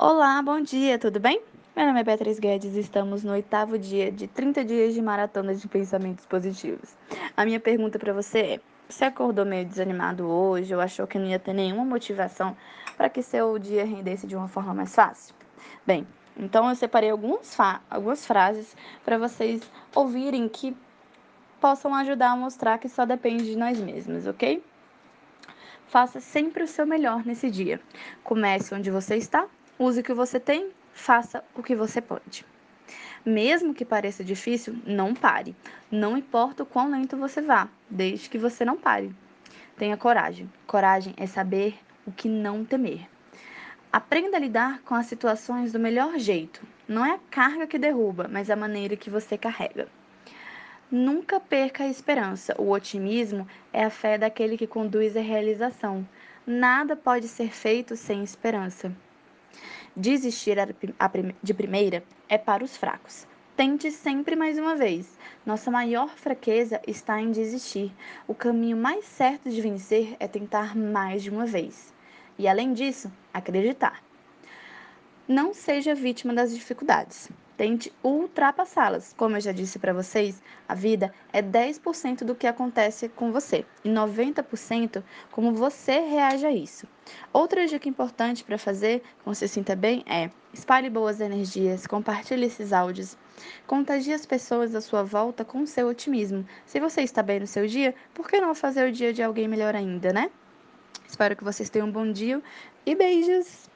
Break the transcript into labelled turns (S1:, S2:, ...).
S1: Olá, bom dia, tudo bem? Meu nome é Beatriz Guedes e estamos no oitavo dia de 30 dias de maratona de pensamentos positivos. A minha pergunta para você é: você acordou meio desanimado hoje ou achou que não ia ter nenhuma motivação para que seu dia rendesse de uma forma mais fácil? Bem, então eu separei algumas, algumas frases para vocês ouvirem que possam ajudar a mostrar que só depende de nós mesmos, ok? Faça sempre o seu melhor nesse dia. Comece onde você está, use o que você tem, faça o que você pode. Mesmo que pareça difícil, não pare. Não importa o quão lento você vá, desde que você não pare. Tenha coragem. Coragem é saber o que não temer. Aprenda a lidar com as situações do melhor jeito. Não é a carga que derruba, mas a maneira que você carrega. Nunca perca a esperança. O otimismo é a fé daquele que conduz à realização. Nada pode ser feito sem esperança. Desistir de primeira é para os fracos. Tente sempre mais uma vez. Nossa maior fraqueza está em desistir. O caminho mais certo de vencer é tentar mais de uma vez. E além disso, acreditar. Não seja vítima das dificuldades. Tente ultrapassá-las. Como eu já disse para vocês, a vida é 10% do que acontece com você e 90% como você reage a isso. Outra dica importante para fazer com se sinta bem é espalhe boas energias, compartilhe esses áudios, contagie as pessoas à sua volta com seu otimismo. Se você está bem no seu dia, por que não fazer o dia de alguém melhor ainda, né? Espero que vocês tenham um bom dia e beijos!